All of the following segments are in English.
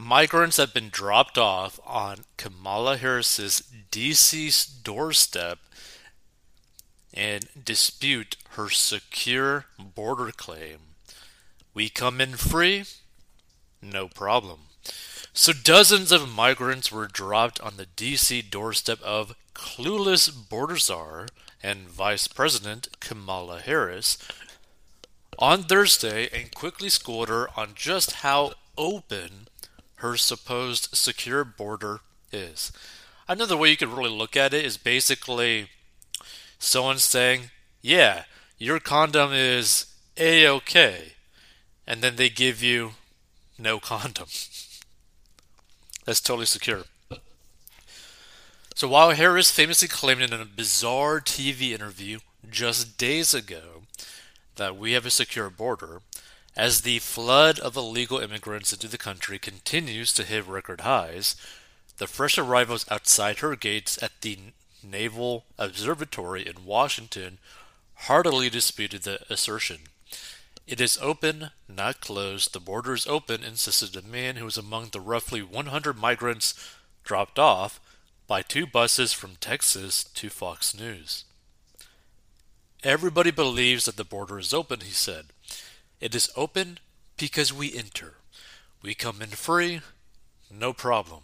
migrants have been dropped off on Kamala Harris's DC doorstep and dispute her secure border claim. We come in free? No problem. So dozens of migrants were dropped on the DC doorstep of clueless border czar and Vice President Kamala Harris on Thursday and quickly schooled her on just how open her supposed secure border is. Another way you could really look at it is basically someone saying, Yeah, your condom is A OK, and then they give you no condom. That's totally secure. So while Harris famously claimed in a bizarre TV interview just days ago that we have a secure border, as the flood of illegal immigrants into the country continues to hit record highs, the fresh arrivals outside her gates at the Naval Observatory in Washington heartily disputed the assertion. It is open, not closed. The border is open, insisted a man who was among the roughly 100 migrants dropped off by two buses from Texas to Fox News. Everybody believes that the border is open, he said. It is open because we enter. We come in free, no problem.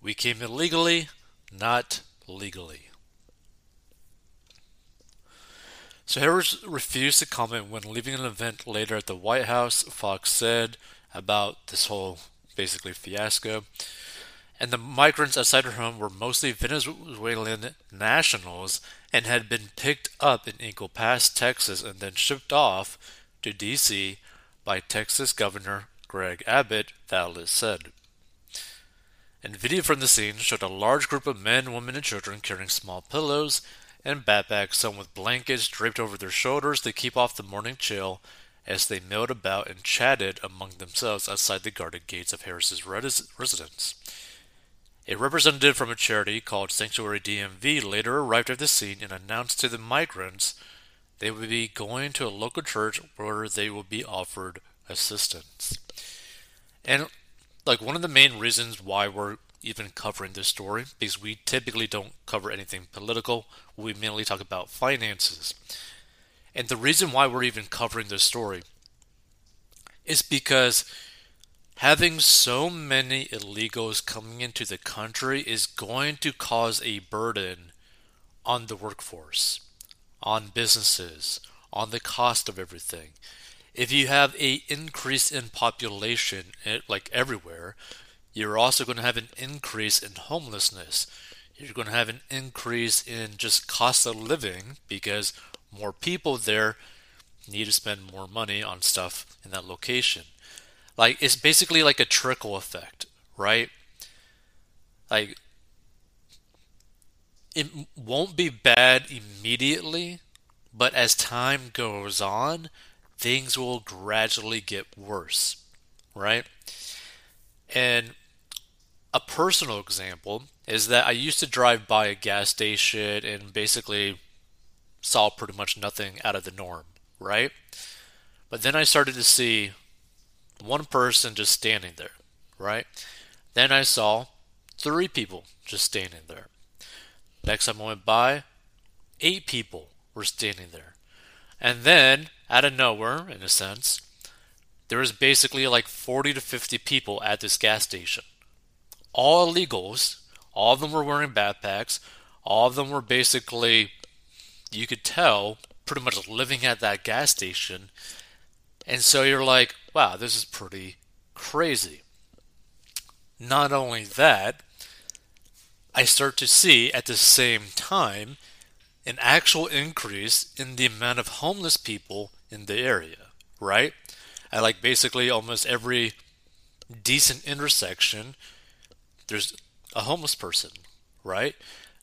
We came illegally, not legally. So Harris refused to comment when leaving an event later at the White House. Fox said about this whole basically fiasco. And the migrants outside her home were mostly Venezuelan nationals and had been picked up in Eagle Pass, Texas, and then shipped off to D.C. by Texas Governor Greg Abbott, Thales said. And video from the scene showed a large group of men, women, and children carrying small pillows and backpacks, some with blankets draped over their shoulders to keep off the morning chill as they milled about and chatted among themselves outside the guarded gates of Harris's residence. A representative from a charity called Sanctuary DMV later arrived at the scene and announced to the migrants they would be going to a local church where they will be offered assistance. And like one of the main reasons why we're even covering this story, because we typically don't cover anything political, we mainly talk about finances. And the reason why we're even covering this story is because having so many illegals coming into the country is going to cause a burden on the workforce on businesses, on the cost of everything. If you have a increase in population, eh, like everywhere, you're also going to have an increase in homelessness. You're going to have an increase in just cost of living because more people there need to spend more money on stuff in that location. Like it's basically like a trickle effect, right? Like it won't be bad immediately, but as time goes on, things will gradually get worse, right? And a personal example is that I used to drive by a gas station and basically saw pretty much nothing out of the norm, right? But then I started to see one person just standing there, right? Then I saw three people just standing there. Next time I went by, eight people were standing there. And then, out of nowhere, in a sense, there was basically like 40 to 50 people at this gas station. All illegals. All of them were wearing backpacks. All of them were basically, you could tell, pretty much living at that gas station. And so you're like, wow, this is pretty crazy. Not only that, I start to see at the same time an actual increase in the amount of homeless people in the area, right? At like basically almost every decent intersection, there's a homeless person, right?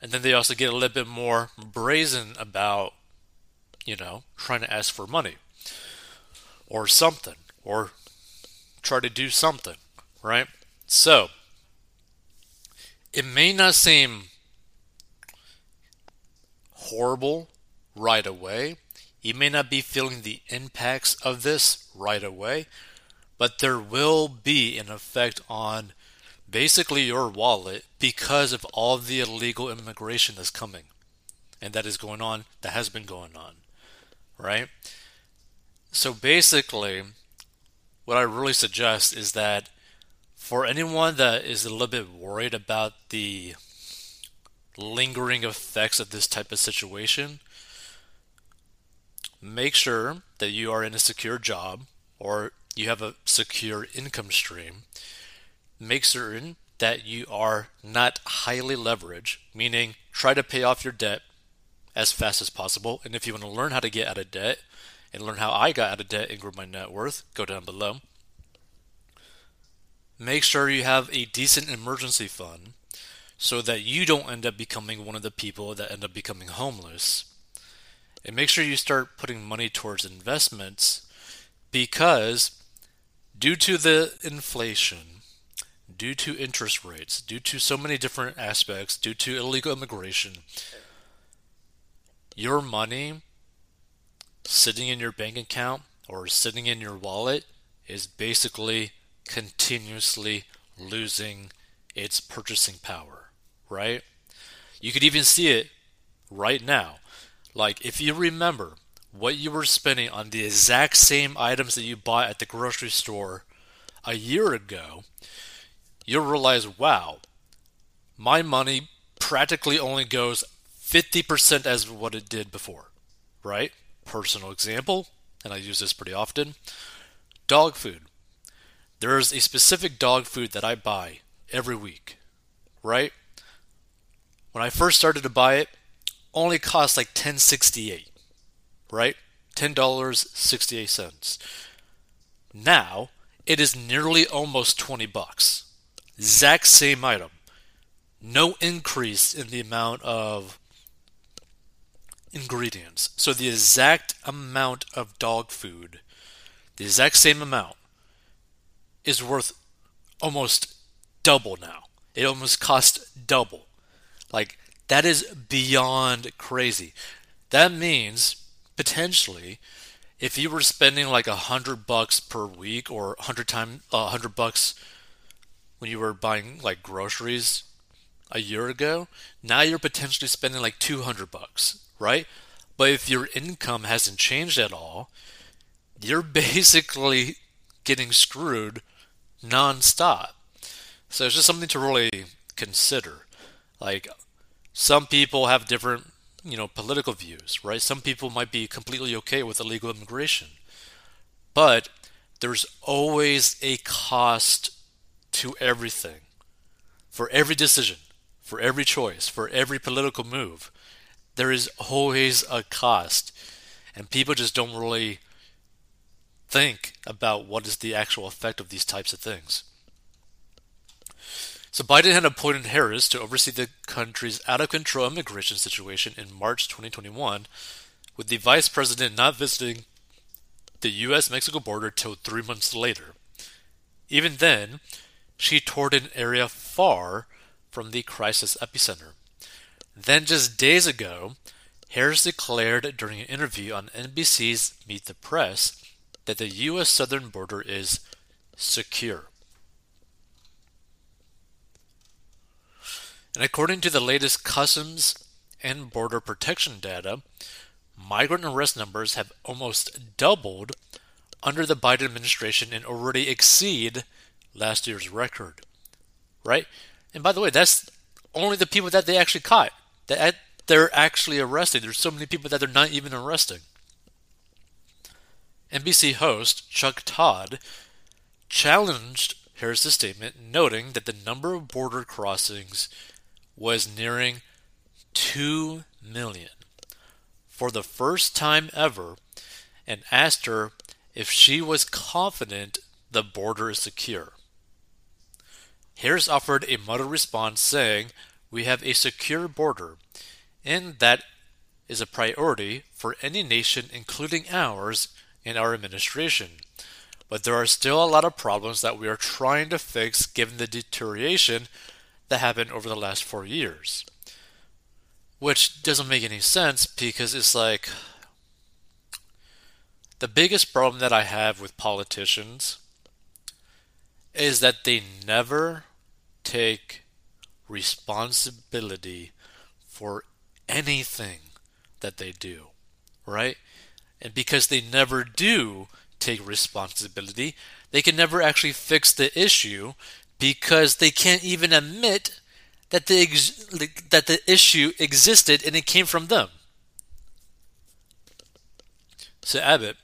And then they also get a little bit more brazen about, you know, trying to ask for money or something or try to do something, right? So, it may not seem horrible right away. You may not be feeling the impacts of this right away, but there will be an effect on basically your wallet because of all the illegal immigration that's coming and that is going on, that has been going on, right? So basically, what I really suggest is that for anyone that is a little bit worried about the lingering effects of this type of situation, make sure that you are in a secure job or you have a secure income stream. Make certain that you are not highly leveraged, meaning try to pay off your debt as fast as possible. And if you want to learn how to get out of debt and learn how I got out of debt and grew my net worth, go down below. Make sure you have a decent emergency fund so that you don't end up becoming one of the people that end up becoming homeless. And make sure you start putting money towards investments because due to the inflation, due to interest rates, due to so many different aspects, due to illegal immigration, your money sitting in your bank account or sitting in your wallet is basically continuously losing its purchasing power, right? You could even see it right now. Like, if you remember what you were spending on the exact same items that you bought at the grocery store a year ago, you'll realize, wow, my money practically only goes 50% as what it did before, right? Personal example, and I use this pretty often dog food. There's a specific dog food that I buy every week, right? When I first started to buy it, only cost like 1068, right? $10.68. Now, it is nearly almost 20 bucks. Exact same item. No increase in the amount of ingredients. So the exact amount of dog food, the exact same amount, is worth almost double now. It almost cost double. Like, that is beyond crazy. That means potentially if you were spending like a hundred bucks per week or a hundred times a uh, hundred bucks when you were buying like groceries a year ago, now you're potentially spending like two hundred bucks right? But if your income hasn't changed at all, you're basically getting screwed nonstop. So it's just something to really consider. Like some people have different, you know, political views, right? Some people might be completely okay with illegal immigration. But there's always a cost to everything. For every decision, for every choice, for every political move there is always a cost, and people just don't really think about what is the actual effect of these types of things. So Biden had appointed Harris to oversee the country's out of control immigration situation in March 2021, with the vice president not visiting the US Mexico border till three months later. Even then, she toured an area far from the crisis epicenter. Then, just days ago, Harris declared during an interview on NBC's Meet the Press that the U.S. southern border is secure. And according to the latest Customs and Border Protection data, migrant arrest numbers have almost doubled under the Biden administration and already exceed last year's record. Right? And by the way, that's only the people that they actually caught that they're actually arresting. There's so many people that they're not even arresting. NBC host Chuck Todd challenged Harris's statement, noting that the number of border crossings was nearing 2 million for the first time ever and asked her if she was confident the border is secure. Harris offered a muddled response saying, we have a secure border, and that is a priority for any nation, including ours, in our administration. But there are still a lot of problems that we are trying to fix given the deterioration that happened over the last four years. Which doesn't make any sense because it's like the biggest problem that I have with politicians is that they never take responsibility for anything that they do, right? And because they never do take responsibility, they can never actually fix the issue because they can't even admit that the ex- that the issue existed and it came from them. So Abbott,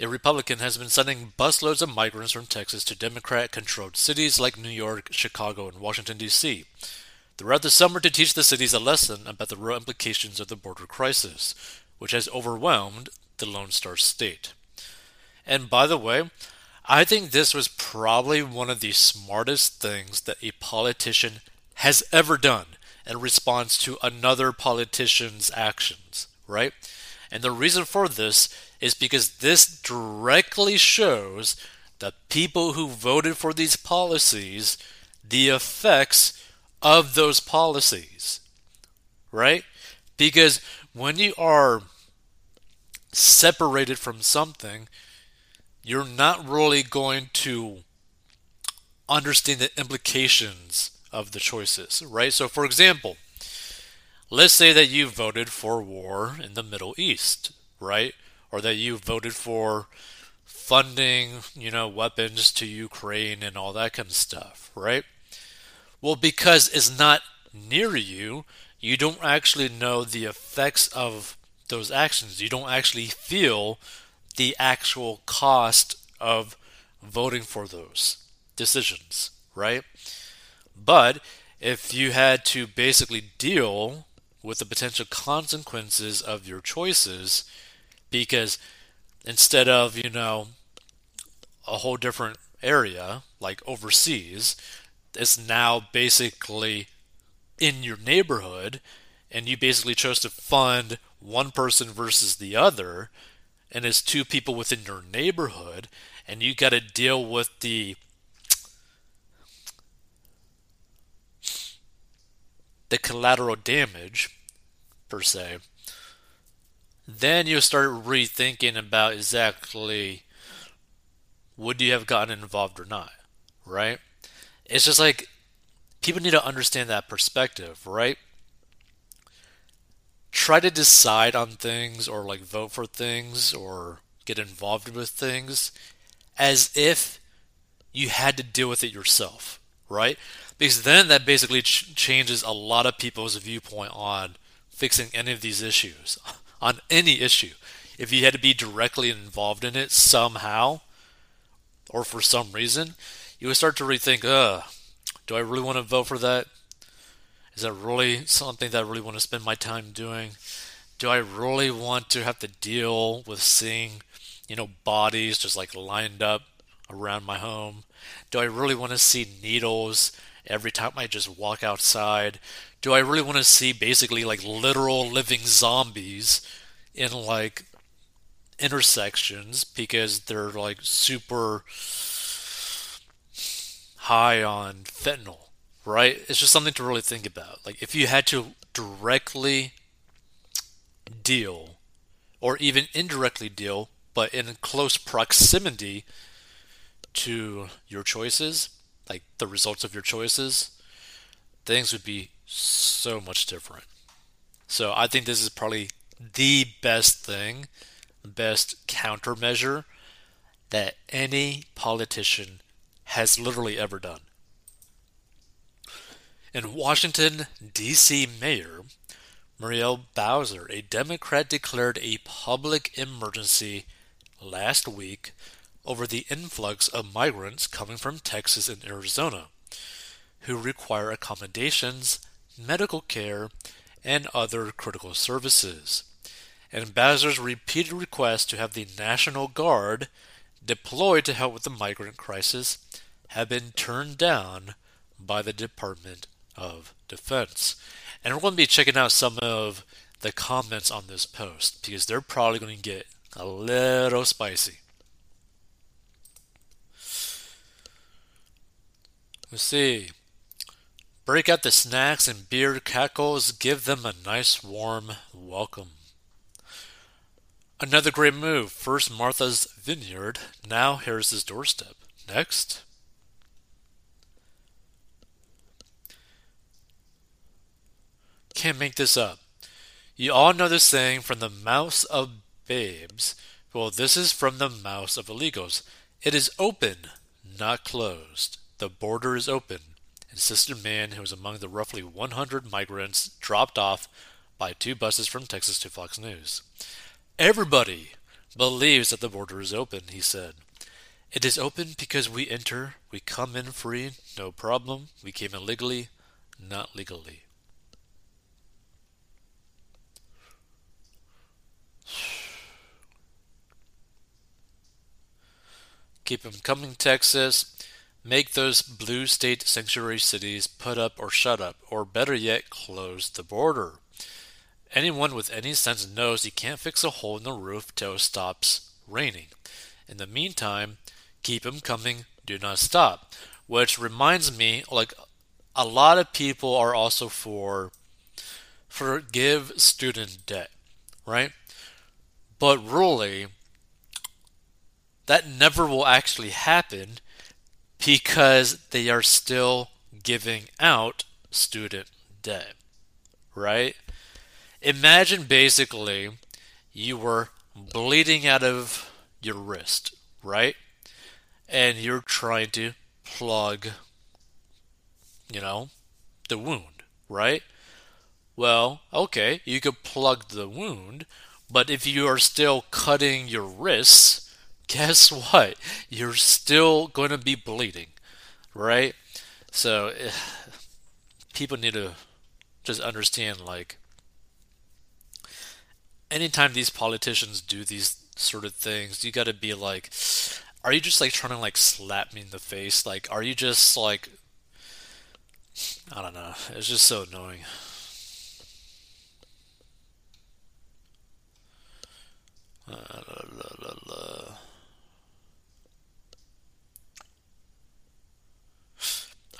a Republican, has been sending busloads of migrants from Texas to Democrat-controlled cities like New York, Chicago, and Washington D.C. throughout the summer to teach the cities a lesson about the real implications of the border crisis, which has overwhelmed the Lone Star State. And by the way, I think this was probably one of the smartest things that a politician has ever done in response to another politician's actions, right? And the reason for this is because this directly shows the people who voted for these policies the effects of those policies, right? Because when you are separated from something, you're not really going to understand the implications of the choices, right? So, for example, let's say that you voted for war in the Middle East, right? Or that you voted for funding, you know, weapons to Ukraine and all that kind of stuff, right? Well, because it's not near you, you don't actually know the effects of those actions. You don't actually feel the actual cost of voting for those decisions, right? But if you had to basically deal with the potential consequences of your choices, because instead of, you know, a whole different area, like overseas, it's now basically in your neighborhood, and you basically chose to fund one person versus the other, and it's two people within your neighborhood, and you got to deal with the the collateral damage per se, then you start rethinking about exactly would you have gotten involved or not, right? It's just like people need to understand that perspective, right? Try to decide on things or like vote for things or get involved with things as if you had to deal with it yourself, right? Because then that basically ch- changes a lot of people's viewpoint on fixing any of these issues, on any issue. If you had to be directly involved in it somehow or for some reason, you would start to rethink, uh, do I really want to vote for that? Is that really something that I really want to spend my time doing? Do I really want to have to deal with seeing, you know, bodies just like lined up around my home? Do I really want to see needles every time I just walk outside? Do I really want to see basically like literal living zombies in like intersections because they're like super high on fentanyl? Right? It's just something to really think about. Like if you had to directly deal or even indirectly deal, but in close proximity to your choices, like the results of your choices, things would be so much different. So I think this is probably the best thing, best countermeasure that any politician has literally ever done. In Washington, D.C. Mayor Muriel Bowser, a Democrat, declared a public emergency last week over the influx of migrants coming from Texas and Arizona who require accommodations, medical care, and other critical services. And Bowser's repeated request to have the National Guard deployed to help with the migrant crisis have been turned down by the Department of Defense. And we're going to be checking out some of the comments on this post because they're probably going to get a little spicy. Let's see. Break out the snacks and beer cackles, give them a nice warm welcome. Another great move. First Martha's Vineyard, now Harris's doorstep. Next. Can't make this up. You all know the saying from the mouths of babes. Well, this is from the mouths of illegals. It is open, not closed. The border is open, insisted man who was among the roughly 100 migrants dropped off by two buses from Texas to Fox News. Everybody believes that the border is open, he said. It is open because we enter, we come in free, no problem. We came in legally, not legally. Keep them coming, Texas. Make those blue state sanctuary cities put up or shut up, or better yet, close the border. Anyone with any sense knows you can't fix a hole in the roof till it stops raining. In the meantime, keep them coming, do not stop. Which reminds me, like, a lot of people are also for forgive student debt, right? But really, that never will actually happen because they are still giving out student debt, right? Imagine basically you were bleeding out of your wrist, right? And you're trying to plug, you know, the wound, right? Well, okay, you could plug the wound, but if you are still cutting your wrists, guess what? You're still going to be bleeding, right? So, people need to just understand like, anytime these politicians do these sort of things, you got to be like, are you just like trying to like slap me in the face? Like, are you just like, I don't know. It's just so annoying. La, la, la,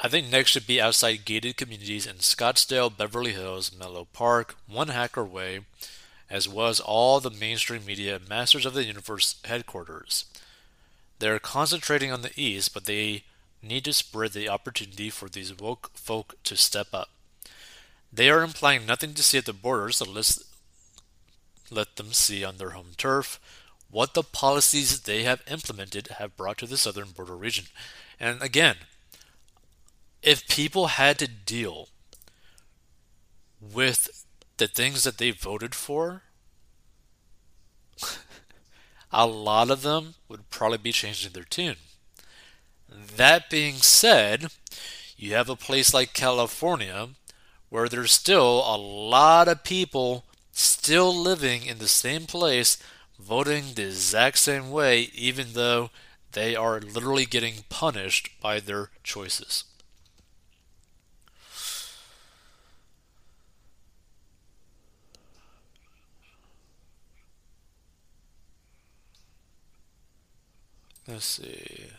I think next should be outside gated communities in Scottsdale, Beverly Hills, Menlo Park, One Hacker Way, as well as all the mainstream media Masters of the Universe headquarters. They're concentrating on the East, but they need to spread the opportunity for these woke folk to step up. They are implying nothing to see at the borders, so let's let them see on their home turf what the policies they have implemented have brought to the southern border region. And again, if people had to deal with the things that they voted for, a lot of them would probably be changing their tune. That being said, you have a place like California where there's still a lot of people still living in the same place, voting the exact same way, even though they are literally getting punished by their choices. Let's see.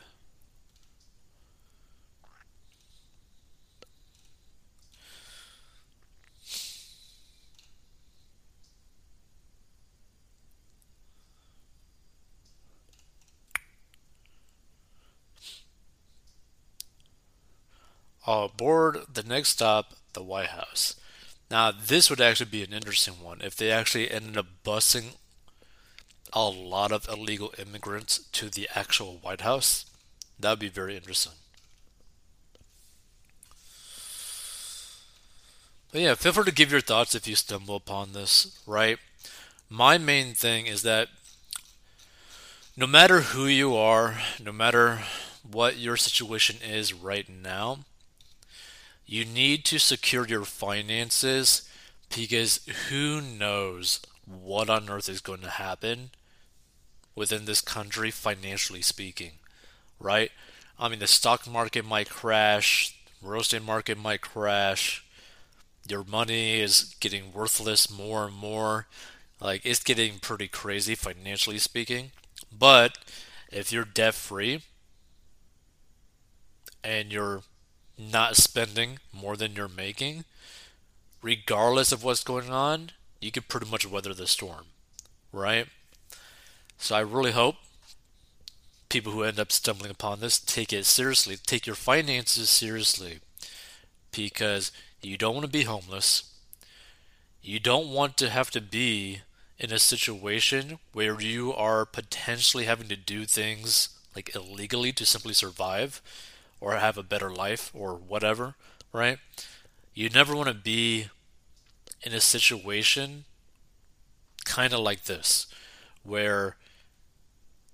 Uh, board the next stop, the White House. Now, this would actually be an interesting one if they actually ended up busing a lot of illegal immigrants to the actual White House. That would be very interesting. But yeah, feel free to give your thoughts if you stumble upon this, right? My main thing is that no matter who you are, no matter what your situation is right now, you need to secure your finances because who knows what on earth is going to happen within this country, financially speaking, right? I mean, the stock market might crash, real estate market might crash, your money is getting worthless more and more. Like, it's getting pretty crazy financially speaking. But if you're debt free and you're not spending more than you're making, regardless of what's going on, you can pretty much weather the storm, right? So I really hope people who end up stumbling upon this take it seriously. Take your finances seriously because you don't want to be homeless. you don't want to have to be in a situation where you are potentially having to do things like illegally to simply survive or have a better life or whatever, right? You never want to be in a situation kind of like this where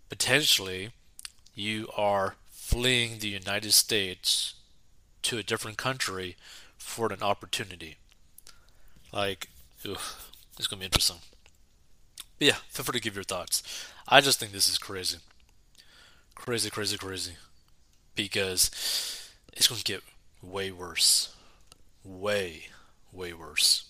potentially you are fleeing the United States to a different country for an opportunity. Like, ugh, it's gonna be interesting. But yeah, feel free to give your thoughts. I just think this is crazy. Crazy, crazy, crazy. Because it's gonna get way worse. Way, way worse.